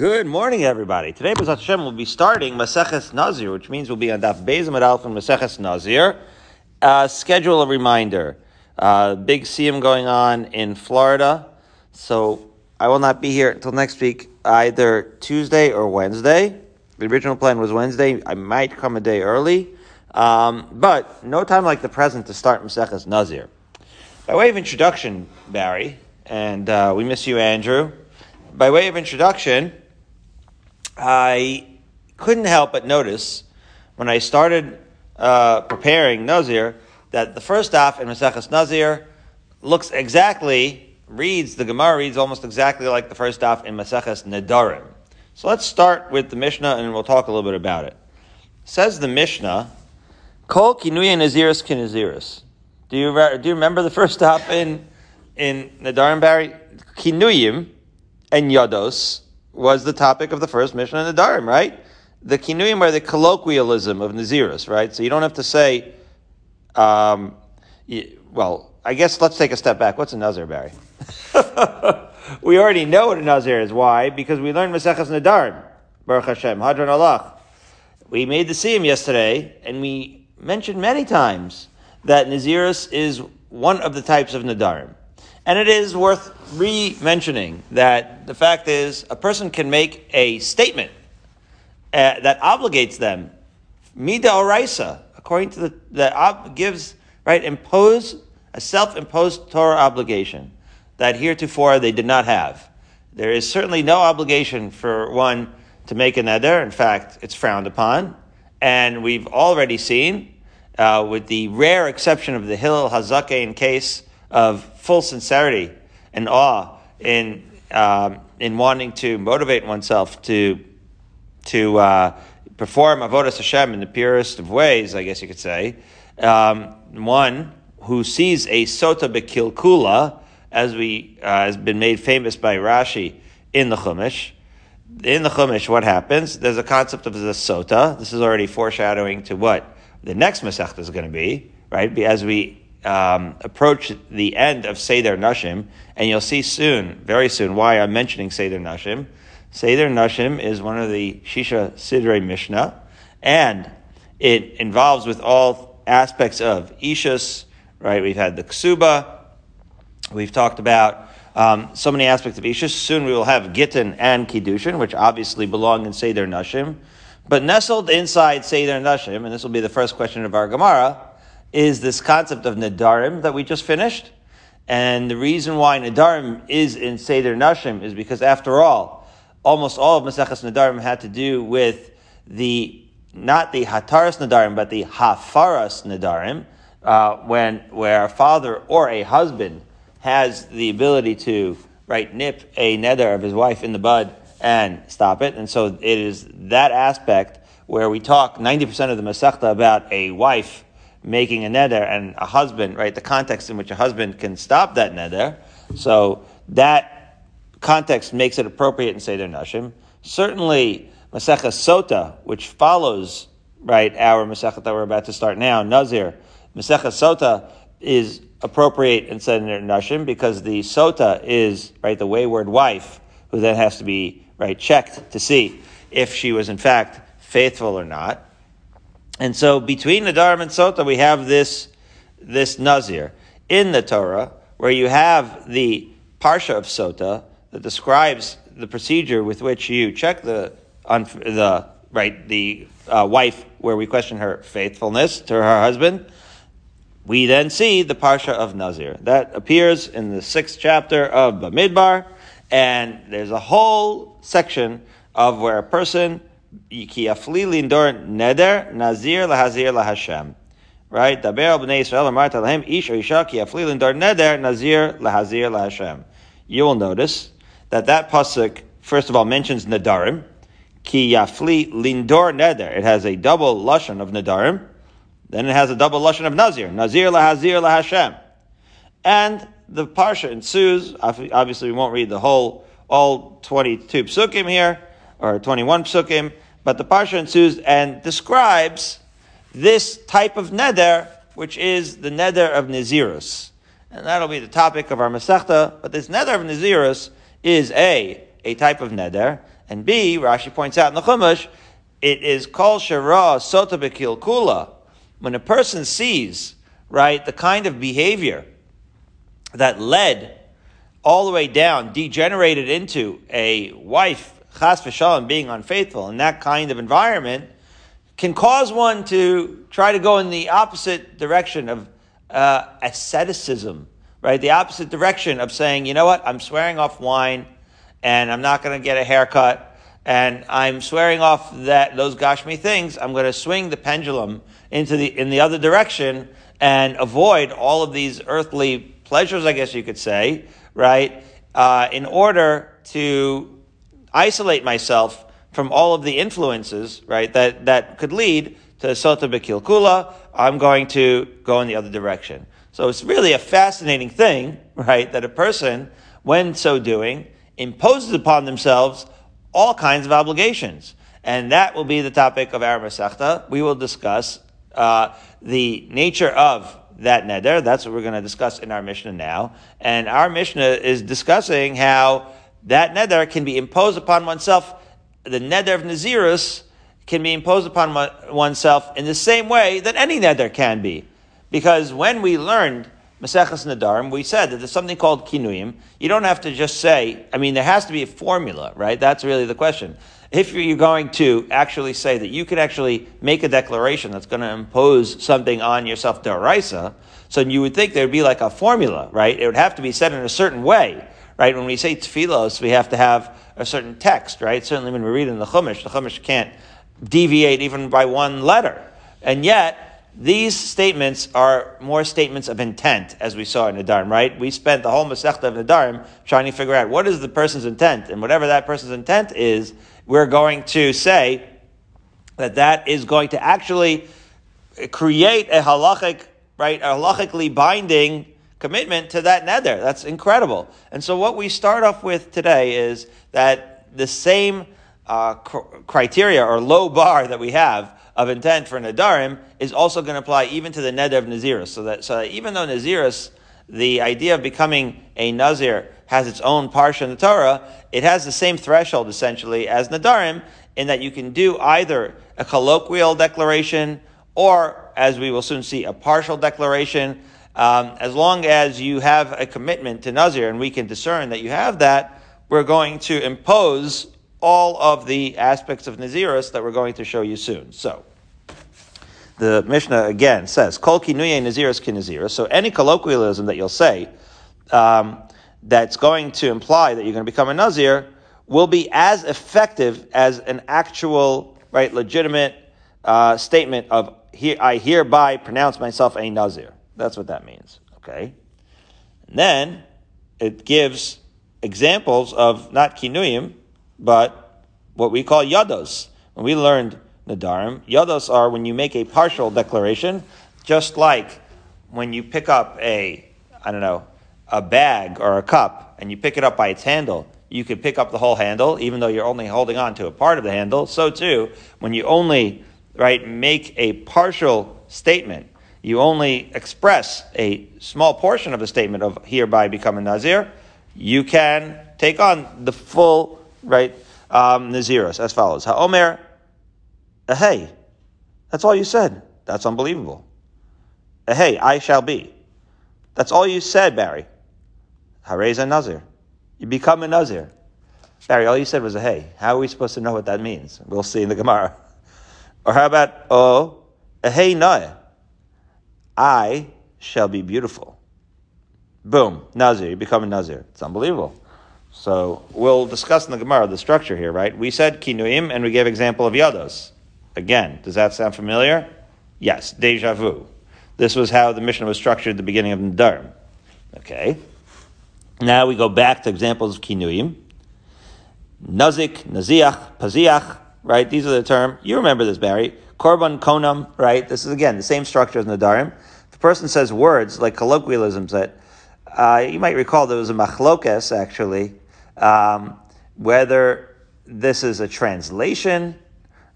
Good morning, everybody. Today, B'ezras Hashem, we'll be starting Maseches Nazir, which means we'll be on Daf Bezim at Alpha Maseches Nazir. Uh, schedule a reminder. Uh, big Siyum going on in Florida, so I will not be here until next week, either Tuesday or Wednesday. The original plan was Wednesday. I might come a day early, um, but no time like the present to start Maseches Nazir. By way of introduction, Barry, and uh, we miss you, Andrew. By way of introduction, I couldn't help but notice when I started uh, preparing Nazir that the first daf in Maseches Nazir looks exactly, reads, the Gemara reads almost exactly like the first daf in Maseches Nedarim. So let's start with the Mishnah and we'll talk a little bit about it. Says the Mishnah, Kol kinuya naziris kinaziris. Do you, do you remember the first daf in, in Nedarim Barry? Kinuyim and Yados was the topic of the first Mishnah in Nedarim, right? The kinuyim are the colloquialism of Naziris, right? So you don't have to say, um, well, I guess let's take a step back. What's a Nazir, Barry? we already know what a Nazir is. Why? Because we learned Maseches Nedarim. Baruch Hashem. Hadran Alach. We made the Siyum yesterday, and we mentioned many times that Naziris is one of the types of Nadarim. And it is worth re-mentioning that the fact is a person can make a statement uh, that obligates them, mida oraisa, according to the, that ob, gives, right, impose a self-imposed Torah obligation that heretofore they did not have. There is certainly no obligation for one to make a neder. In fact, it's frowned upon. And we've already seen, uh, with the rare exception of the Hillel Hazakein case of full sincerity and awe in um, in wanting to motivate oneself to to uh, perform avodas Hashem in the purest of ways, I guess you could say. Um, one who sees a sota bekilkula, as we uh, has been made famous by Rashi in the Chumash. In the Chumash, what happens? There's a concept of the sota. This is already foreshadowing to what the next Masechta is going to be, right? As we um, approach the end of Seder Nashim, and you'll see soon, very soon, why I'm mentioning Seder Nashim. Seder Nashim is one of the Shisha Sidrei Mishnah, and it involves with all aspects of Ishus, right? We've had the Ksuba, we've talked about um, so many aspects of Ishus. Soon we will have Gittin and Kiddushin, which obviously belong in Seder Nashim. But nestled inside Seder Nashim, and this will be the first question of our Gemara, is this concept of Nadarim that we just finished. And the reason why Nadarim is in Seder Nashim is because, after all, almost all of Maseches Nadarim had to do with the, not the Hataras Nadarim, but the Hafaras Nadarim, uh, when, where a father or a husband has the ability to, right, nip a neder of his wife in the bud and stop it. And so it is that aspect where we talk 90% of the Masechta about a wife making a neder and a husband, right? The context in which a husband can stop that neder. So that context makes it appropriate in Seder Nashim. Certainly, Masechah Sota, which follows, right, our Masechah that we're about to start now, Nazir, Masechah Sota is appropriate in Seder Nashim because the Sota is, right, the wayward wife who then has to be, right, checked to see if she was in fact faithful or not. And so between Nedarim and Sota, we have this, this Nazir in the Torah, where you have the Parsha of Sota that describes the procedure with which you check the, the right, the uh, wife where we question her faithfulness to her husband. We then see the Parsha of Nazir. That appears in the sixth chapter of Bamidbar, and there's a whole section of where a person ki lindor neder nazir lahazir lahashem. Right? Daber b'nei Yisrael alahem ish or isha ki neder nazir lahazir lahashem. You will notice that that pasuk first of all mentions nedarim. Ki yafli lindor neder. It has a double lashon of nedarim. Then it has a double lashon of nazir. Nazir lahazir lahashem. And the parsha ensues. Obviously, we won't read the whole all 22 psukim here or 21 psukim, but the parsha ensues and describes this type of neder, which is the neder of Nazirus. And that'll be the topic of our Masechta, but this neder of Nazirus is A, a type of neder, And B, Rashi points out in the Chumash, it is called Shara Sota Kula. When a person sees, right, the kind of behavior that led all the way down, degenerated into a wife, chas v'shalom, being unfaithful in that kind of environment, can cause one to try to go in the opposite direction of uh, asceticism, right? The opposite direction of saying, you know what, I'm swearing off wine, and I'm not going to get a haircut, and I'm swearing off that those gashmi things. I'm going to swing the pendulum into the in the other direction and avoid all of these earthly pleasures, I guess you could say, right? Uh, in order to isolate myself from all of the influences, right, that, that could lead to Sota Bekilkula, I'm going to go in the other direction. So it's really a fascinating thing, right, that a person, when so doing, imposes upon themselves all kinds of obligations. And that will be the topic of our Masechta. We will discuss uh, the nature of that neder. That's what we're going to discuss in our Mishnah now. And our Mishnah is discussing how that neder can be imposed upon oneself. The neder of Nazirus can be imposed upon oneself in the same way that any neder can be. Because when we learned Maseches Nadarim, we said that there's something called kinuyim. You don't have to just say, I mean, there has to be a formula, right? That's really the question. If you're going to actually say that you could actually make a declaration that's going to impose something on yourself, daraisa, so you would think there would be like a formula, right? It would have to be said in a certain way, right? When we say tefillos, we have to have a certain text, right? Certainly when we read in the Chumash, the Chumash can't deviate even by one letter. And yet, these statements are more statements of intent, as we saw in Nadarim, right? We spent the whole Masechta of Nadarim trying to figure out what is the person's intent, and whatever that person's intent is, we're going to say that that is going to actually create a halachic, right, a halachically binding commitment to that neder. That's incredible. And so what we start off with today is that the same uh, cr- criteria or low bar that we have of intent for Nadarim is also going to apply even to the Neder of Nazirus. So that, so that even though Nazirus, the idea of becoming a Nazir has its own parsha in the Torah, it has the same threshold essentially as Nadarim in that you can do either a colloquial declaration or, as we will soon see, a partial declaration. Um, as long as you have a commitment to Nazir and we can discern that you have that, we're going to impose all of the aspects of Nazirus that we're going to show you soon. So, the Mishnah again says, Kol kinuye naziris kinazira. So any colloquialism that you'll say um, that's going to imply that you're going to become a nazir will be as effective as an actual, right, legitimate uh, statement of I hereby pronounce myself a nazir. That's what that means. Okay. And then it gives examples of not kinuyim, but what we call yados. When we learned nadarim. Yados are when you make a partial declaration, just like when you pick up a, I don't know, a bag or a cup and you pick it up by its handle, you could pick up the whole handle, even though you're only holding on to a part of the handle. So too, when you only, right, make a partial statement, you only express a small portion of the statement of hereby become a Nazir, you can take on the full, right, um, Naziris as follows. Ha'omer hey. That's all you said. That's unbelievable. Hey, I shall be. That's all you said, Barry. Harez a Nazir. You become a Nazir. Barry, all you said was a hey. How are we supposed to know what that means? We'll see in the Gemara. Or how about, oh, a hey noah. I shall be beautiful. Boom, Nazir, you become a Nazir. It's unbelievable. So we'll discuss in the Gemara the structure here, right? We said kinuim and we gave example of yados. Again, does that sound familiar? Yes, deja vu. This was how the Mishnah was structured at the beginning of Nadarim. Okay. Now we go back to examples of kinuyim. Nazik, naziach, paziach, right? These are the term. You remember this, Barry. Korban konam, right? This is again the same structure as Nadarim. Person says words like colloquialisms that uh, you might recall there was a machlokes actually, um, whether this is a translation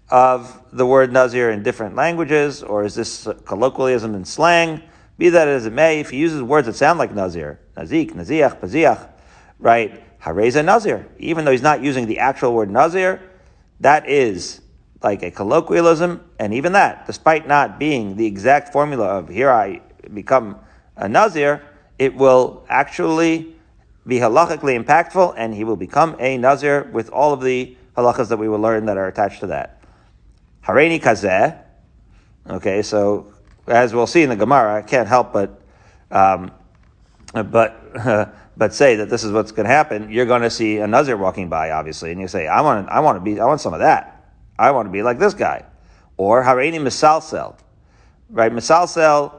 of the word Nazir in different languages, or is this colloquialism in slang? Be that as it may, if he uses words that sound like Nazir, Nazik, Naziach, Paziach, right? Hareza Nazir. Even though he's not using the actual word Nazir, that is like a colloquialism, and even that, despite not being the exact formula of here I become a Nazir, it will actually be halachically impactful, and he will become a Nazir with all of the halachas that we will learn that are attached to that. Hareini kazeh. Okay, so as we'll see in the Gemara, I can't help but um, but but say that this is what's going to happen. You're going to see a Nazir walking by, obviously, and you say, "I want, I want to be, I want some of that. I want to be like this guy." Or Hareini misalsel, right? Misalsel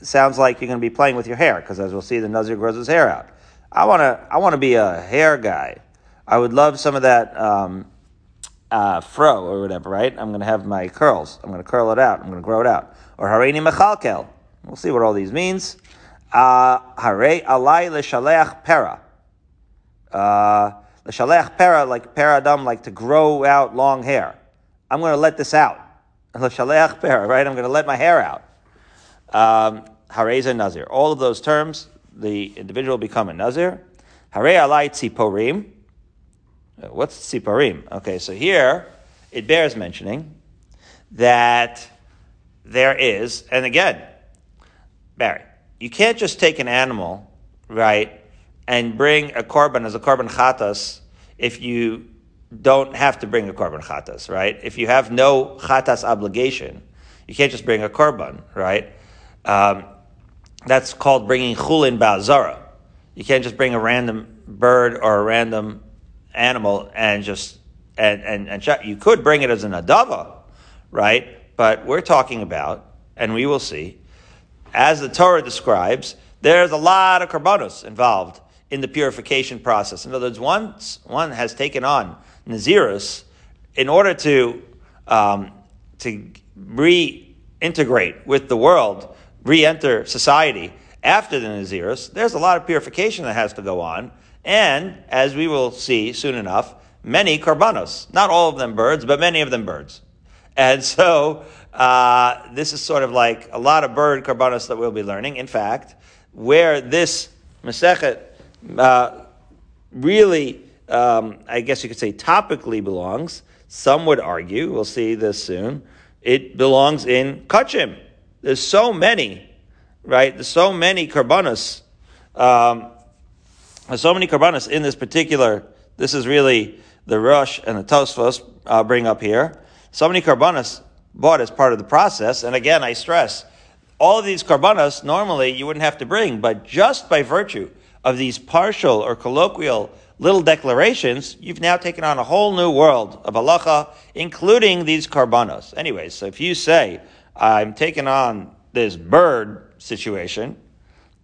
sounds like you're going to be playing with your hair because, as we'll see, the Nazir grows his hair out. I want to, I want to be a hair guy. I would love some of that um, uh, fro or whatever, right? I'm going to have my curls. I'm going to curl it out. I'm going to grow it out. Or hareini mechalkel. We'll see what all these means. Uh, hare alai l'shaleach pera. Uh, l'shaleach pera, like pera adam, like to grow out long hair. I'm going to let this out. Right? I'm going to let my hair out. Um, Hareza Nazir. All of those terms, the individual will become a Nazir. Hare alai tziporim. What's tziporim? Okay, so here it bears mentioning that there is, and again, Barry, you can't just take an animal, right, and bring a korban as a korban chatas if you don't have to bring a korban chatas, right? If you have no chatas obligation, you can't just bring a korban, right? Um, that's called bringing chulin ba'azara. You can't just bring a random bird or a random animal and just and and, and ch- you could bring it as an adava, right? But we're talking about, and we will see, as the Torah describes, there's a lot of karbanos involved in the purification process. In other words, once one has taken on nazirus, in order to um, to reintegrate with the world, re-enter society after the nazirus, there's a lot of purification that has to go on, and as we will see soon enough, many karbanos. Not all of them birds, but many of them birds. And so uh, this is sort of like a lot of bird karbanos that we'll be learning. In fact, where this Masechet uh, really, um, I guess you could say, topically belongs, some would argue, we'll see this soon, it belongs in Kodshim. There's so many, right? There's so many karbanos. Um, there's so many karbanos in this particular, this is really the Rosh and the Tosfos uh, bring up here. So many karbanos bought as part of the process. And again, I stress, all of these karbanos normally you wouldn't have to bring, but just by virtue of these partial or colloquial little declarations, you've now taken on a whole new world of halacha, including these karbanos. Anyway, so if you say, I'm taking on this bird situation,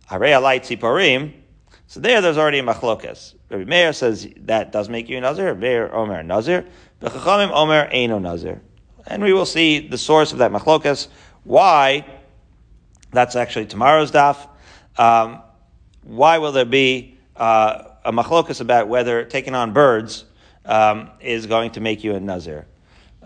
Harei alai so there, there's already a machlokas. Rabbi Meir says that does make you a nazir. Meir Omer nazir. Bechachamim Omer Eino nazir. And we will see the source of that machlokas. Why? That's actually tomorrow's daf. Um, why will there be uh, a machlokas about whether taking on birds um, is going to make you a nazir?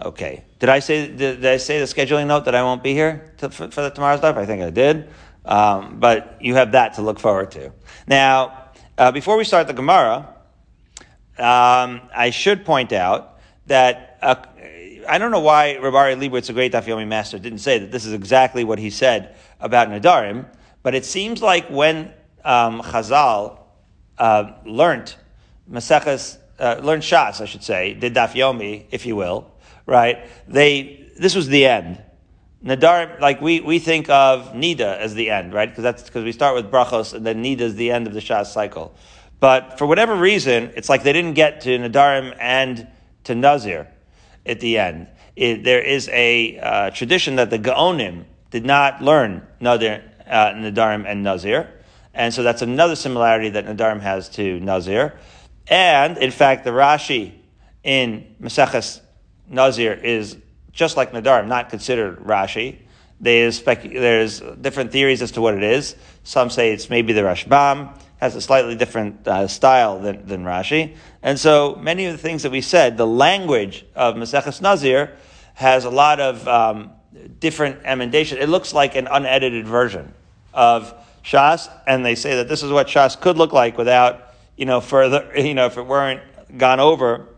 Okay. Did I say did, did, I say the scheduling note that I won't be here to, for, for the tomorrow's daf? I think I did. Um, but you have that to look forward to. Now, uh, before we start the Gemara, um, I should point out that uh, I don't know why Rav Aryeh Leibowitz, a great Daf master, didn't say that this is exactly what he said about Nadarim, but it seems like when um, Chazal uh, learned Maseches, uh, learned Shas, I should say, did Daf Yomi, if you will, right? They this was the end. Nadar, like we, we think of Nida as the end, right? Because that's because we start with brachos and then Nida is the end of the Shas cycle. But for whatever reason, it's like they didn't get to Nadarim and to Nazir at the end. It, there is a uh, tradition that the Gaonim did not learn Nadir, uh, Nadarim and Nazir. And so that's another similarity that Nadarim has to Nazir. And in fact, the Rashi in Maseches Nazir is just like Nadarim, not considered Rashi. There's, there's different theories as to what it is. Some say it's maybe the Rashbam, has a slightly different uh, style than, than Rashi. And so many of the things that we said, the language of Maseches Nazir has a lot of um, different emendation. It looks like an unedited version of Shas, and they say that this is what Shas could look like without you know, further, you know, if it weren't gone over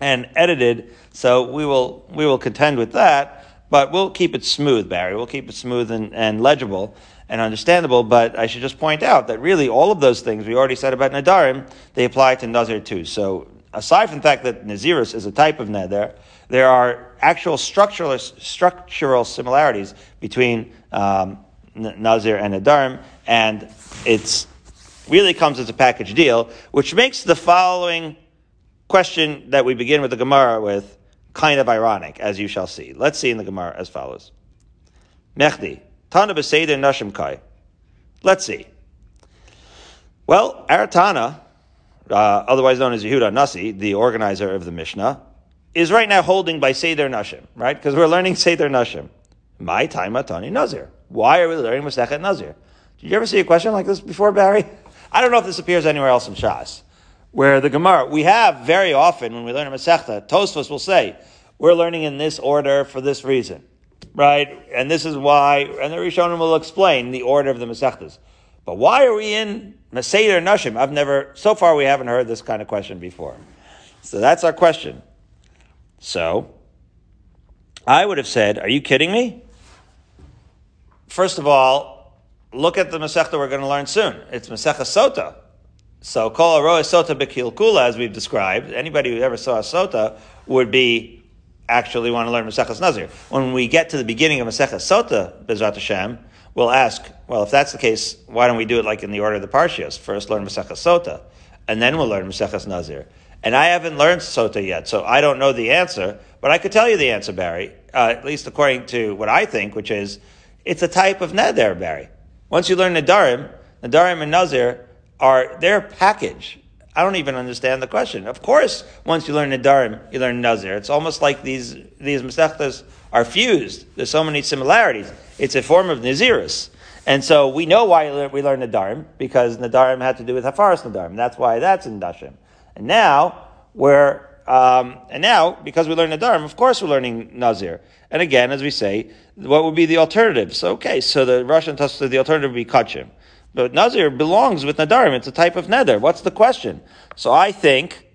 and edited. So we will, we will contend with that, but we'll keep it smooth, Barry. We'll keep it smooth and, and legible and understandable. But I should just point out that really all of those things we already said about Nadarim, they apply to Nazir too. So aside from the fact that Nazirus is a type of Neder, there are actual structural, structural similarities between um, Nazir and Nadarim, and it's really comes as a package deal, which makes the following question that we begin with the Gemara with kind of ironic, as you shall see. Let's see in the Gemara as follows. Mechdi, Tana b'seider nashim kai. Let's see. Well, Aratana, uh, otherwise known as Yehuda Nasi, the organizer of the Mishnah, is right now holding by Seder Nashim, right? Because we're learning Seder Nashim. My time Tani Nazir. Why are we learning Masechet Nazir? Did you ever see a question like this before, Barry? I don't know if this appears anywhere else in Shas, where the Gemara, we have very often when we learn a Masechta, Tosfos will say, we're learning in this order for this reason, right? And this is why, and the Rishonim will explain the order of the Masechtas. But why are we in Maseder Nashim? I've never, so far we haven't heard this kind of question before. So that's our question. So, I would have said, are you kidding me? First of all, look at the Masechta we're going to learn soon. It's Masecha Sota. So, Kol Aroa Sota Bekilkula, as we've described, anybody who ever saw a Sota would be actually want to learn Maseches Nazir. When we get to the beginning of Maseches Sota, Bezrat Hashem, we'll ask, well, if that's the case, why don't we do it like in the order of the Parshias? First learn Maseches Sota, and then we'll learn Maseches Nazir. And I haven't learned Sota yet, so I don't know the answer, but I could tell you the answer, Barry, uh, at least according to what I think, which is, it's a type of neder, Barry. Once you learn Nadarim, Nadarim and Nazir are their package. I don't even understand the question. Of course, once you learn Nadarim, you learn Nazir. It's almost like these, these Masechtas are fused. There's so many similarities. It's a form of Nazirus. And so we know why we learn Nadarim, because Nadarim had to do with Hafaras Nadarim. That's why that's in Nashim. And now, we're, um, and now, because we learn Nadarim, of course we're learning Nazir. And again, as we say, what would be the alternative? So, okay, so the Russian Tosfos, the alternative would be Kodshim. But Nazir belongs with Nadarim. It's a type of Neder. What's the question? So I think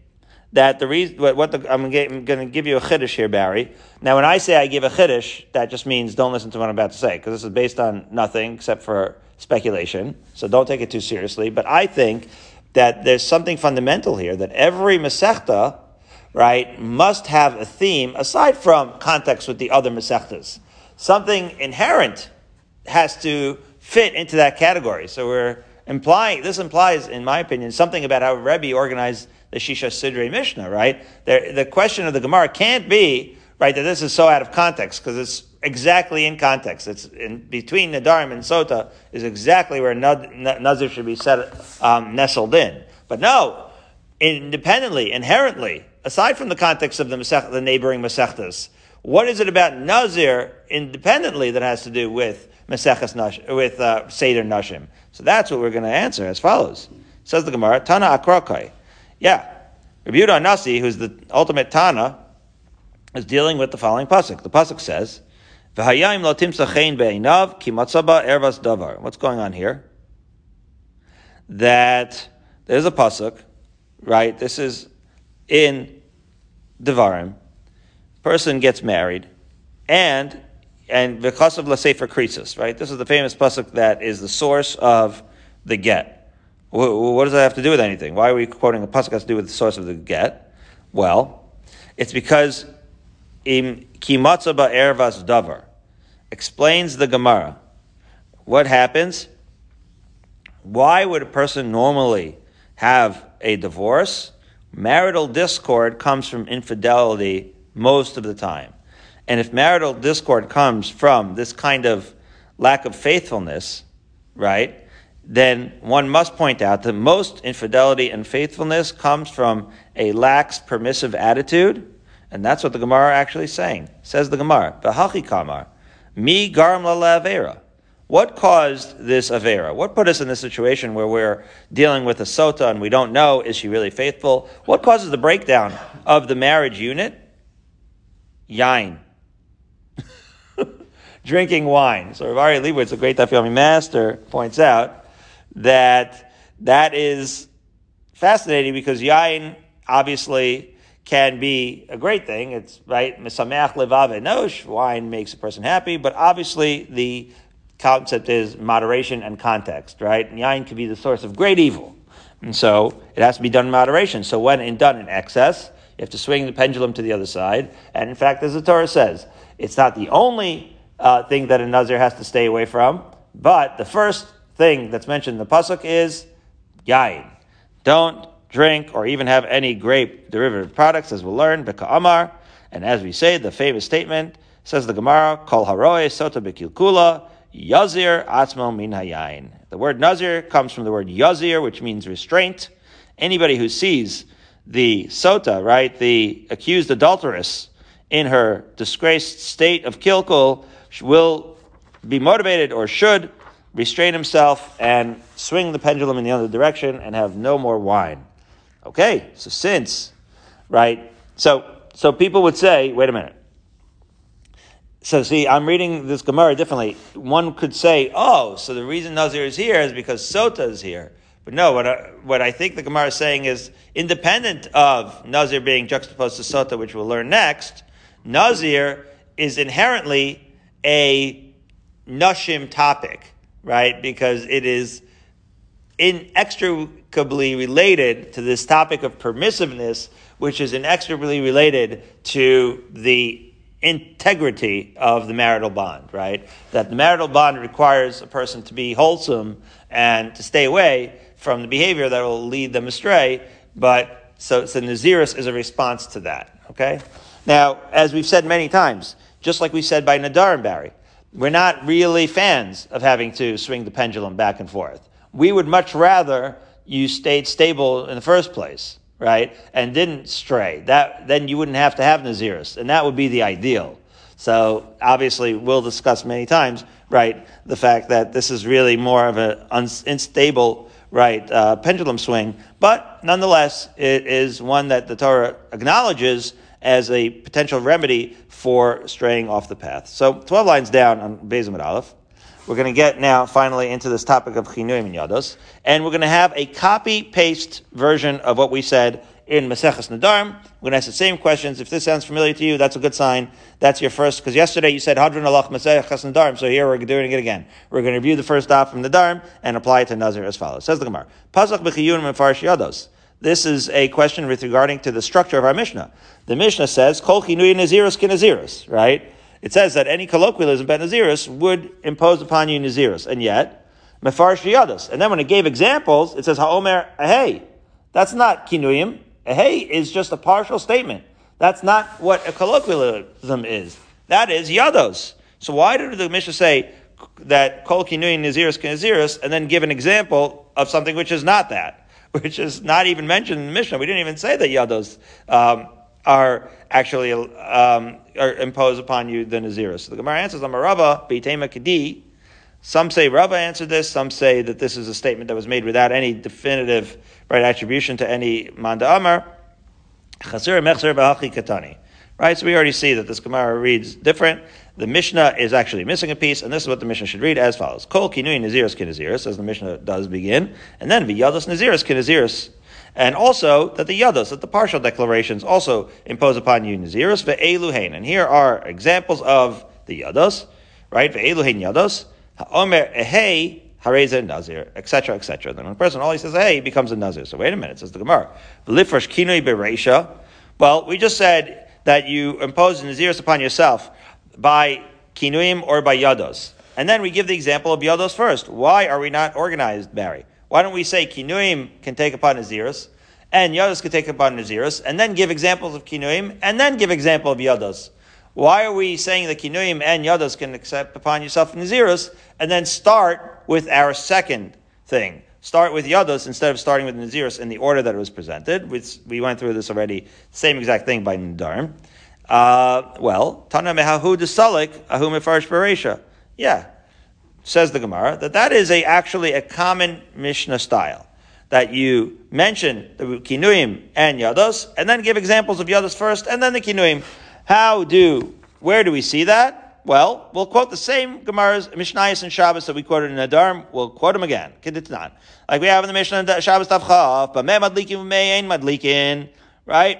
that the reason, what, what the, I'm going to give you a chiddush here, Barry. Now, when I say I give a chiddush, that just means don't listen to what I'm about to say, because this is based on nothing except for speculation. So don't take it too seriously. But I think that there's something fundamental here, that every Masechta, right, must have a theme aside from context with the other Masechtas something inherent has to fit into that category. So we're implying, this implies, in my opinion, something about how Rebbe organized the Shisha Sidrei Mishnah, right? The, the question of the Gemara can't be, right, that this is so out of context, because it's exactly in context. It's in between Nadarim and Sota is exactly where Nazir should be set, um, nestled in. But no, independently, inherently, aside from the context of the, the neighboring Masechtas, what is it about Nazir independently that has to do with Maseches Nash, with uh, Seder Nashim? So that's what we're going to answer as follows. Says the Gemara, Tana Akrokai. Yeah. Rabbi Yehuda Nasi, who's the ultimate Tana, is dealing with the following pasuk. The pasuk says, "V'hayayim lo timsachein ki matzaba ervas davar." What's going on here? That there's a pasuk, right? This is in Devarim, person gets married, and and because of Lasefer Krisus, right? This is the famous pasuk that is the source of the get. What does that have to do with anything? Why are we quoting a pasuk has to do with the source of the get? Well, it's because im kimatza ervas davar explains the Gemara. What happens? Why would a person normally have a divorce? Marital discord comes from infidelity most of the time. And if marital discord comes from this kind of lack of faithfulness, right, then one must point out that most infidelity and faithfulness comes from a lax, permissive attitude. And that's what the Gemara actually saying. Says the Gemara, kamar, mi garam la. What caused this avera? What put us in this situation where we're dealing with a sota and we don't know, is she really faithful? What causes the breakdown of the marriage unit? yain. Drinking wine. So Rav Aryeh Leibowitz, a great Daf master, points out that that is fascinating because yain obviously can be a great thing. It's right. Misameach levav enosh. Wine makes a person happy, but obviously the concept is moderation and context, right? And yain can be the source of great evil. And so it has to be done in moderation. So when in done in excess, you have to swing the pendulum to the other side. And in fact, as the Torah says, it's not the only uh, thing that a Nazir has to stay away from, but the first thing that's mentioned in the Pasuk is yain. Don't drink or even have any grape derivative products, as we'll learn, Beka Amar. And as we say, the famous statement says the Gemara, Kol Haroe Sota Bekilkula, Yazir Atzmo Min Hayain. The word Nazir comes from the word Yazir, which means restraint. Anybody who sees the Sota, right, the accused adulteress, in her disgraced state of kilkul, will be motivated or should restrain himself and swing the pendulum in the other direction and have no more wine. Okay, so since, right, so so people would say, wait a minute. So see, I'm reading this Gemara differently. One could say, oh, so the reason Nazir is here is because Sota is here. But no, what I, what I think the Gemara is saying is independent of Nazir being juxtaposed to Sota, which we'll learn next, Nazir is inherently a Nashim topic, right? Because it is inextricably related to this topic of permissiveness, which is inextricably related to the integrity of the marital bond, right? That the marital bond requires a person to be wholesome and to stay away from the behavior that will lead them astray. But so, so Naziris is a response to that, okay? Now, as we've said many times, just like we said by Nadar and Barry, we're not really fans of having to swing the pendulum back and forth. We would much rather you stayed stable in the first place right, and didn't stray, that then you wouldn't have to have Naziris, and that would be the ideal. So obviously, we'll discuss many times, right, the fact that this is really more of an unstable, right, uh, pendulum swing, but nonetheless, it is one that the Torah acknowledges as a potential remedy for straying off the path. So 12 lines down on Bezim Aleph. We're going to get now finally into this topic of chinuim and yados, and we're going to have a copy paste version of what we said in Maseches Nadarim. We're going to ask the same questions. If this sounds familiar to you, that's a good sign. That's your first, because yesterday you said Hadran Alach Maseches Nadarim, so here we're doing it again. We're going to review the first dot from Nadarim and apply it to Nazir as follows. Says the Gemara, Pasach b'chiyunim and farish yados. This is a question with regarding to the structure of our Mishnah. The Mishnah says, Kol chinuy nazirus kinazirus, right? It says that any colloquialism about Naziris would impose upon you Naziris. And yet, Mefarish Yadas. And then when it gave examples, it says Ha'omer Ahei. That's not Kinuyim. Ahei is just a partial statement. That's not what a colloquialism is. That is Yados. So why did the Mishnah say that Kol Kinuyim Naziris Naziris and then give an example of something which is not that? Which is not even mentioned in the Mishnah. We didn't even say that Yados. Um, are actually um, are imposed upon you the Naziris. So the Gemara answers, Amarava, Beitema Kadi. Some say Rava answered this, some say that this is a statement that was made without any definitive right attribution to any Manda Amar. Chasir Mechzer Ba'achi Katani. Right, so we already see that this Gemara reads different. The Mishnah is actually missing a piece, and this is what the Mishnah should read as follows: Kol kinui naziris kinaziris, as the Mishnah does begin, and then v'yados naziris kinaziris and also that the yados, that the partial declarations also impose upon you nazirus ve'eluhain. And here are examples of the yados, right? Ve'eluhain yados, ha'omer ehei hareza nazir, etc., etc. Then when a person he says hey, he becomes a nazir. So wait a minute, says the Gemara. Kinoi bereisha. Well, we just said that you impose nazirus upon yourself by kinuim or by yados. And then we give the example of yados first. Why are we not organized, Barry? Why don't we say kinuim can take upon Naziris, and yados can take upon Naziris, and then give examples of kinuim, and then give example of yados? Why are we saying that kinuim and yados can accept upon yourself Naziris, and then start with our second thing? Start with yados instead of starting with Naziris in the order that it was presented. We went through this already. Same exact thing by Nadarim. Uh, well, Tana mehahu desalik ahu mefarish. Yeah, says the Gemara, that that is a, actually a common Mishnah style. That you mention the Kinuim and Yados, and then give examples of Yados first, and then the Kinuim. How do, where do we see that? Well, we'll quote the same Gemara's Mishnayos and Shabbos that we quoted in Nedarim. We'll quote them again. not Like we have in the Mishnah and Shabbos Tavchav, but me madlikin, me ain madlikin, right?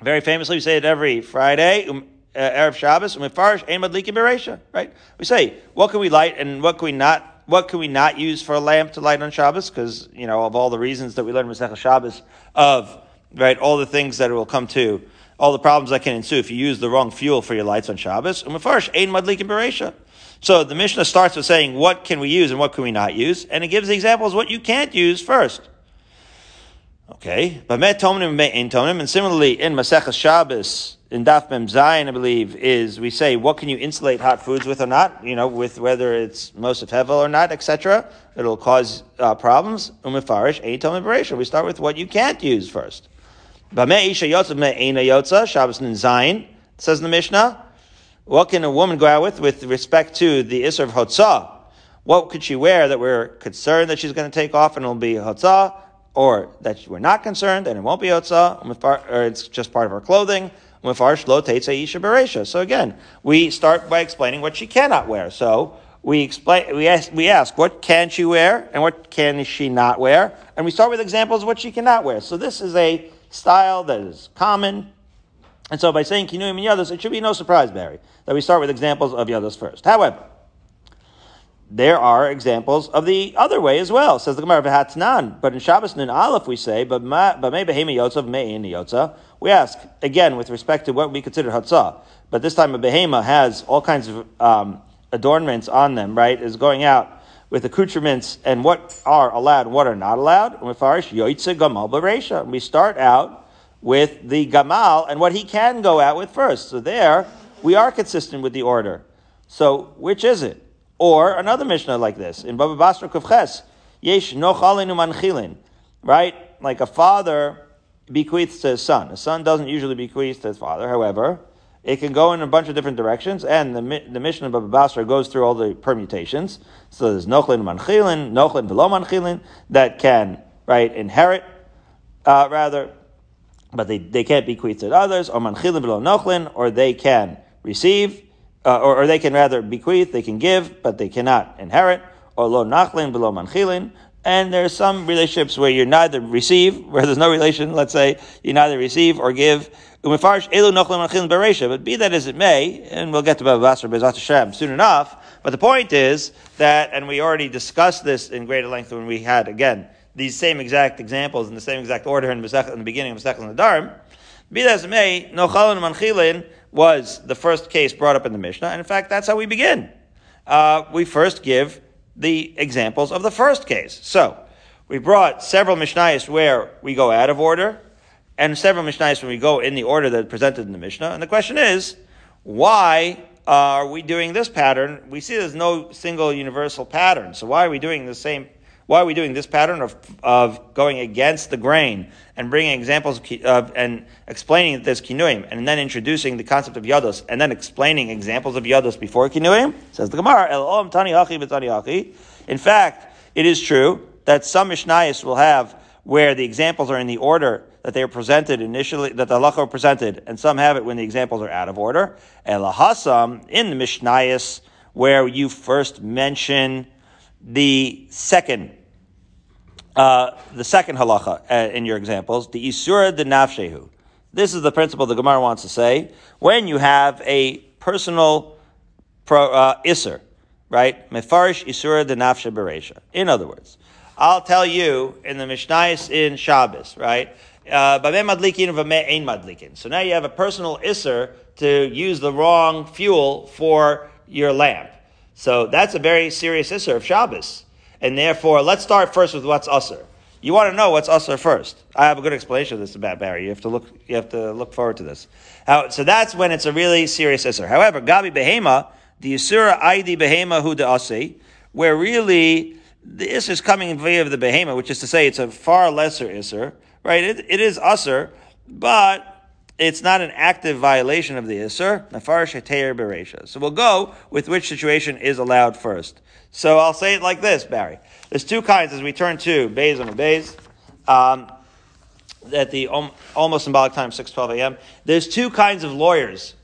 Very famously, we say it every Friday. Um, Uh, Erev Shabbos, umifarish ein madlikin beresha, right? We say, what can we light and what can we not, what can we not use for a lamp to light on Shabbos? Because, you know, of all the reasons that we learn Masechah Shabbos of, right, all the things that it will come to, all the problems that can ensue if you use the wrong fuel for your lights on Shabbos, umifarish ein madlikin beresha. So the Mishnah starts with saying, what can we use and what can we not use? And it gives the examples what you can't use first. Okay, but met tomnim tomnim, and similarly in Masechah Shabbos in Daf Mem Zayin, I believe, is we say what can you insulate hot foods with or not, you know, with whether it's most of hevel or not, etc. It'll cause uh, problems. Umifarish tomnim beresha. We start with what you can't use first. Bamei isha yotza me Shabbos Zayin says in the Mishnah. What can a woman go out with with respect to the isser of hotzah? What could she wear that we're concerned that she's going to take off and it'll be hotzah? or that we're not concerned and it won't be yotza, or it's just part of her clothing. So again, we start by explaining what she cannot wear. So we explain, we ask, we ask, what can she wear and what can she not wear? And we start with examples of what she cannot wear. So this is a style that is common. And so by saying kinuyim and yadas, it should be no surprise, Barry, that we start with examples of yadas first. However, there are examples of the other way as well. Says the Gemara v'hatnan. But in Shabbos Nun Aleph we say, but may behema yotza may in yotza. We ask again with respect to what we consider hatzah. But this time a behema has all kinds of um, adornments on them. Right, is going out with accoutrements and what are allowed and what are not allowed. We start out with the gamal and what he can go out with first. So there we are consistent with the order. So which is it? Or another Mishnah like this in Baba Basra Kufches, Yesh no manchilin, right? Like a father bequeaths to his son. A son doesn't usually bequeath to his father. However, it can go in a bunch of different directions, and the, the Mishnah of Baba Basra goes through all the permutations. So there's nochlin manchilin, nochlin velo manchilin that can right inherit, uh, rather, but they, they can't bequeath to others, or manchilin velo nochlin, or they can receive uh, or, or, they can rather bequeath, they can give, but they cannot inherit, or lo nachlin below manchilin. And there are some relationships where you neither receive, where there's no relation, let's say, you neither receive or give. But be that as it may, and we'll get to Baba Basra Bezat Hashem soon enough, but the point is that, and we already discussed this in greater length when we had, again, these same exact examples in the same exact order in, Masech, in the beginning of Masech and the Dharm, be that as it may, manchilin, was the first case brought up in the Mishnah, and in fact, that's how we begin. Uh, we first give the examples of the first case. So, we brought several Mishnayos where we go out of order, and several Mishnayos when we go in the order that presented in the Mishnah. And the question is, why are we doing this pattern? We see there's no single universal pattern. So why are we doing the same why are we doing this pattern of, of going against the grain and bringing examples of, and explaining that there's kinuim and then introducing the concept of yados and then explaining examples of yados before kinuim? Says the Gemara, El Om Tani Hachi In fact, it is true that some Mishnayos will have where the examples are in the order that they are presented initially, that the halacha are presented, and some have it when the examples are out of order. Elahasam, in the Mishnayos, where you first mention the second, uh, the second halacha uh, in your examples, the isura de nafshehu. This is the principle the Gemara wants to say. When you have a personal pro, uh, isser, right? Mefarish isura de nafshe beresha. In other words, I'll tell you in the Mishnayos in Shabbos, right? Uh, So now you have a personal isser to use the wrong fuel for your lamp. So that's a very serious Isser of Shabbos. And therefore, let's start first with what's Usr. You want to know what's Usr first. I have a good explanation of this about Barry. You have to look, you have to look forward to this. How, so that's when it's a really serious Isser. However, Gabi Behema, the Yisura Aidi Behema Hu Asi, where really the Isser is coming in via the Behema, which is to say it's a far lesser Isser, right? It, it is Usr, but it's not an active violation of the Isser, Nafar Beresha. So we'll go with which situation is allowed first. So I'll say it like this, Barry. There's two kinds as we turn to Bays and Bays. Um, at the almost symbolic time, 6:12 a.m. There's two kinds of lawyers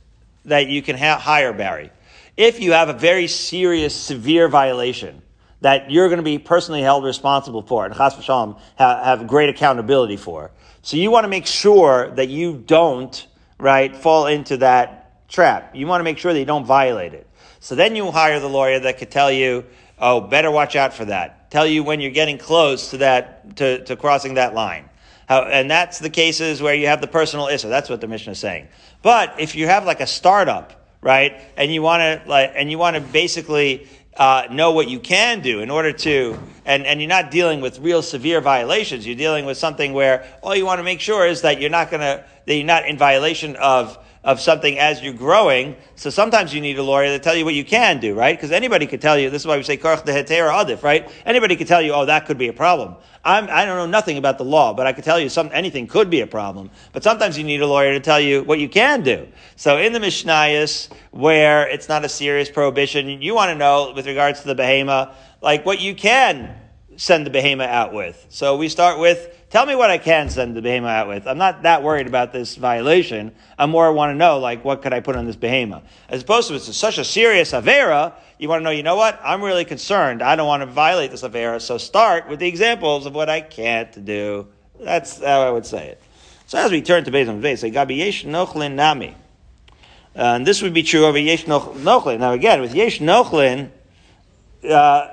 that you can ha- hire, Barry. if you have a very serious, severe violation that you're going to be personally held responsible for and chas v'shalom have, have great accountability for. So you want to make sure that you don't, right, fall into that trap. You want to make sure that you don't violate it. So then you hire the lawyer that could tell you, oh, better watch out for that. Tell you when you're getting close to that, to, to crossing that line. How, and that's the cases where you have the personal issue. That's what the Mishnah is saying. But if you have like a startup, right, and you want to like, and you want to basically uh, know what you can do in order to, and, and you're not dealing with real severe violations. You're dealing with something where all you want to make sure is that you're not going to, that you're not in violation of of something as you're growing. So sometimes you need a lawyer to tell you what you can do, right? Because anybody could tell you, this is why we say karch heter adif, right? Anybody could tell you, oh, that could be a problem. I'm, I do not know nothing about the law, but I could tell you some, anything could be a problem. But sometimes you need a lawyer to tell you what you can do. So in the Mishnayos, where it's not a serious prohibition, you want to know with regards to the behema, like what you can send the behema out with. So we start with Tell me what I can send the behema out with. I'm not that worried about this violation. I'm more want to know, like, what could I put on this behema? As opposed to it's such a serious avera, you want to know, you know what? I'm really concerned. I don't want to violate this avera. So start with the examples of what I can't do. That's how I would say it. So as we turn to Vay, say, Gabi Yesh Nochlin Nami. Uh, and this would be true of Yesh Nochlin. Now again, with Yesh Nochlin, uh,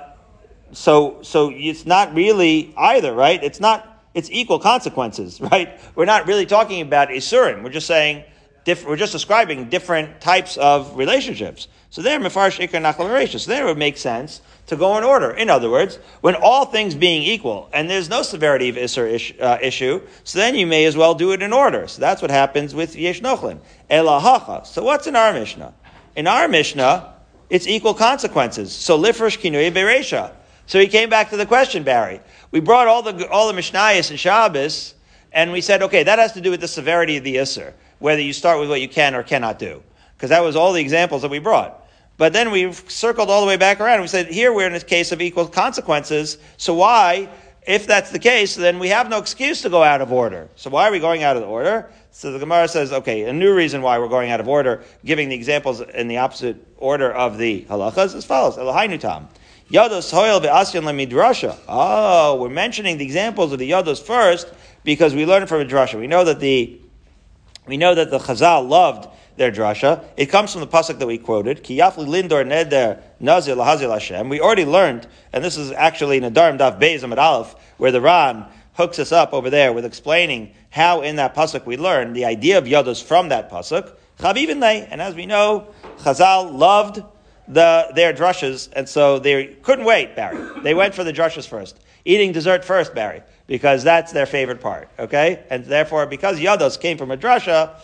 so, so it's not really either, right? It's not it's equal consequences, right? We're not really talking about Isurim. We're just saying, diff- we're just describing different types of relationships. So there, Mefarish Ikar Nachal So there it would make sense to go in order. In other words, when all things being equal, and there's no severity of Isser ish, uh, issue, so then you may as well do it in order. So that's what happens with Yesh Nochlin. Elahacha. So what's in our Mishnah? In our Mishnah, it's equal consequences. So Lifresh Kinuye Beresha. So he came back to the question, Barry. We brought all the all the Mishnayos and Shabbos, and we said, okay, that has to do with the severity of the Isser, whether you start with what you can or cannot do, because that was all the examples that we brought. But then we circled all the way back around. And we said, here we're in a case of equal consequences. So why, if that's the case, then we have no excuse to go out of order. So why are we going out of order? So the Gemara says, okay, a new reason why we're going out of order, giving the examples in the opposite order of the halachas, as follows. Elohai Tam. Yados Hoyel ve'asyan midrasha. Oh, we're mentioning the examples of the Yados first because we learned from a drasha. We know that the we know that the Chazal loved their drasha. It comes from the pasuk that we quoted. Ki yafli lindor neder nazir lahazil Hashem. We already learned, and this is actually in Nedarim Daf Beis Amud Aleph, where the Ran hooks us up over there with explaining how in that pasuk we learned the idea of Yados from that pasuk. Chavivin and as we know, Chazal loved the, their drushes, and so they couldn't wait, Barry. They went for the drushes first. Eating dessert first, Barry, because that's their favorite part, okay? And therefore, because Yados came from a drusha,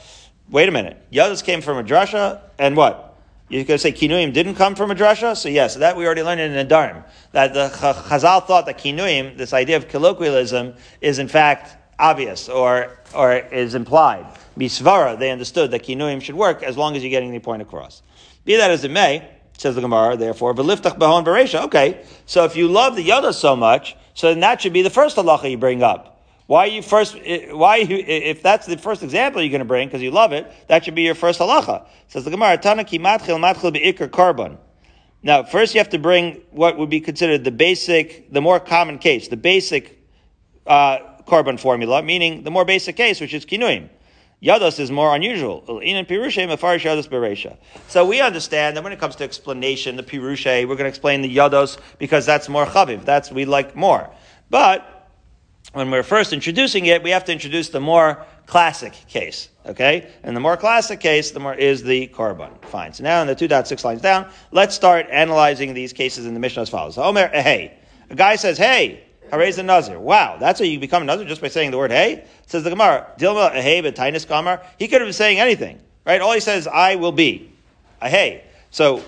wait a minute. Yados came from a drusha, and what? You're going to say Kinuim didn't come from a drasha? So yes, that we already learned in Nedarim. That the Chazal thought that Kinuim, this idea of colloquialism, is in fact obvious or, or is implied. Misvara, they understood that Kinuim should work as long as you're getting the point across. Be that as it may, Says the Gemara, therefore, v'liftach behon beresha. Okay, so if you love the Yoda so much, so then that should be the first halacha you bring up. Why you first? Why you? If that's the first example you're going to bring because you love it, that should be your first halacha. Says the Gemara, Tana ki matchil matchil beikar korban. Now, first you have to bring what would be considered the basic, the more common case, the basic uh, korban formula, meaning the more basic case, which is kinuim. Yados is more unusual. So we understand that when it comes to explanation, the pirushe, we're going to explain the yados because that's more chaviv. That's we like more. But when we're first introducing it, we have to introduce the more classic case. Okay? And the more classic case, the more is the korban. Fine. So now in the 2.6 lines down, let's start analyzing these cases in the Mishnah as follows. Omer, hey. A guy says, hey, Harez a Nazir. Wow, that's how you become a Nazir just by saying the word hey? Says the Gemara, Dilma hey b'tainis kamar. He could have been saying anything, right? All he says, I will be. A hey. So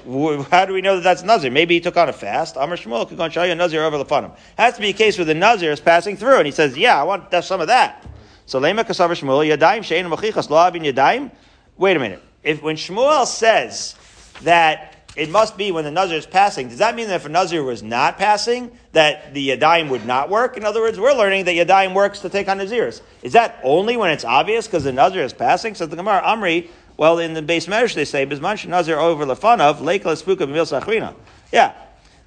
how do we know that that's a Nazir? Maybe he took on a fast. Amr Shmuel could go and show you a Nazir over the funim. Has to be a case where the Nazir is passing through and he says, yeah, I want some of that. So Lema Kasavar Shmuel, Yadayim Shein Machichas Lo Abin Yadayim. Wait a minute. If when Shmuel says that it must be when the Nazir is passing. Does that mean that if a Nazir was not passing, that the Yadayim would not work? In other words, we're learning that Yadayim works to take on Nazirs. Is that only when it's obvious because the Nazir is passing? Says the Gemara, Amri, well, in the base measure they say, Bizman Nazir over Lefanav, Leikla Spuka Mil Sachrina. Yeah.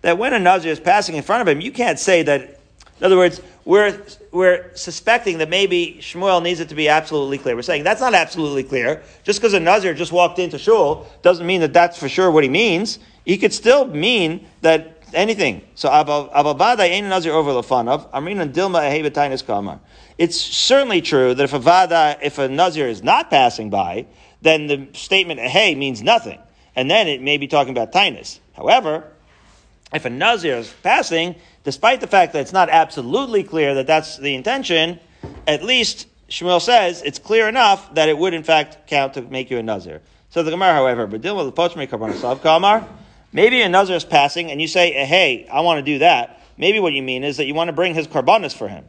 That when a Nazir is passing in front of him, you can't say that in other words, we're, we're suspecting that maybe Shmuel needs it to be absolutely clear. We're saying that's not absolutely clear. Just because a Nazir just walked into shul doesn't mean that that's for sure what he means. He could still mean that anything. So Ababada ain't Nazir over Lafanav. Amrina Dilma Ahebetainis Kamar. It's certainly true that if a Vada, if a Nazir is not passing by, then the statement hey means nothing. And then it may be talking about Tainus. However, if a Nazir is passing, despite the fact that it's not absolutely clear that that's the intention, at least Shmuel says it's clear enough that it would in fact count to make you a Nazir. So the Gemara, however, but deal with the Pochmei Karbonasav Kamar, maybe a Nazir is passing and you say, hey, I want to do that. Maybe what you mean is that you want to bring his Karbonis for him.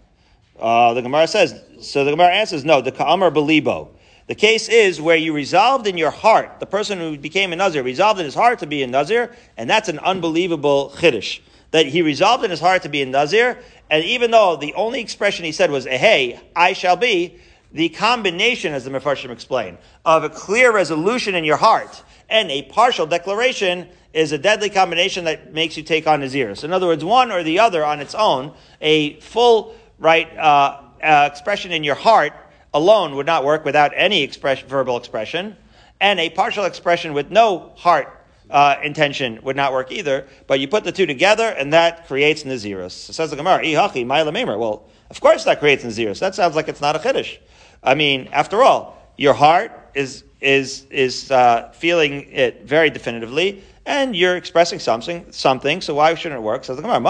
Uh, the Gemara says, so the Gemara answers, no, the Ka'amar Belibo. The case is where you resolved in your heart, the person who became a Nazir resolved in his heart to be a Nazir, and that's an unbelievable Chiddush. That he resolved in his heart to be a Nazir, and even though the only expression he said was, hey, I shall be, the combination, as the Mefarshim explain, of a clear resolution in your heart and a partial declaration is a deadly combination that makes you take on Nazir. in other words, one or the other on its own, a full, right, uh, uh, expression in your heart alone would not work without any verbal expression, and a partial expression with no heart uh, intention would not work either. But you put the two together, and that creates nazirus. So says the Gemara, "Ihachi ma'ila Well, of course that creates nazirus. That sounds like it's not a chiddush. I mean, after all, your heart is is is uh, feeling it very definitively, and you're expressing something. Something. So why shouldn't it work? Says the Gemara.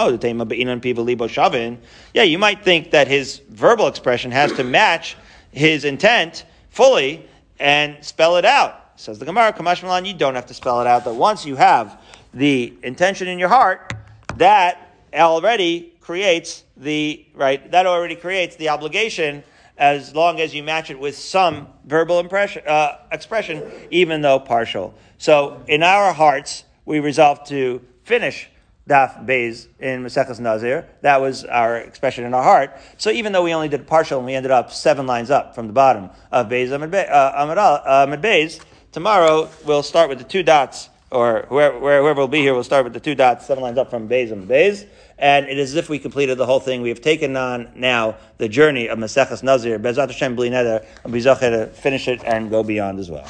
Yeah, you might think that his verbal expression has to match his intent fully and spell it out. Says the Gemara, Kamashma Lan, you don't have to spell it out. That once you have the intention in your heart, that already creates the right. That already creates the obligation as long as you match it with some verbal impression, uh, expression, even though partial. So in our hearts, we resolve to finish Daf Beis in Maseches Nazir. That was our expression in our heart. So even though we only did partial and we ended up seven lines up from the bottom of Beis Amud uh, Beis, tomorrow we'll start with the two dots, or whoever, whoever will be here will start with the two dots, seven lines up from Beis and Beis. And it is as if we completed the whole thing. We have taken on now the journey of Maseches Nazir, Bezat Hashem Bli Neder, and to finish it and go beyond as well.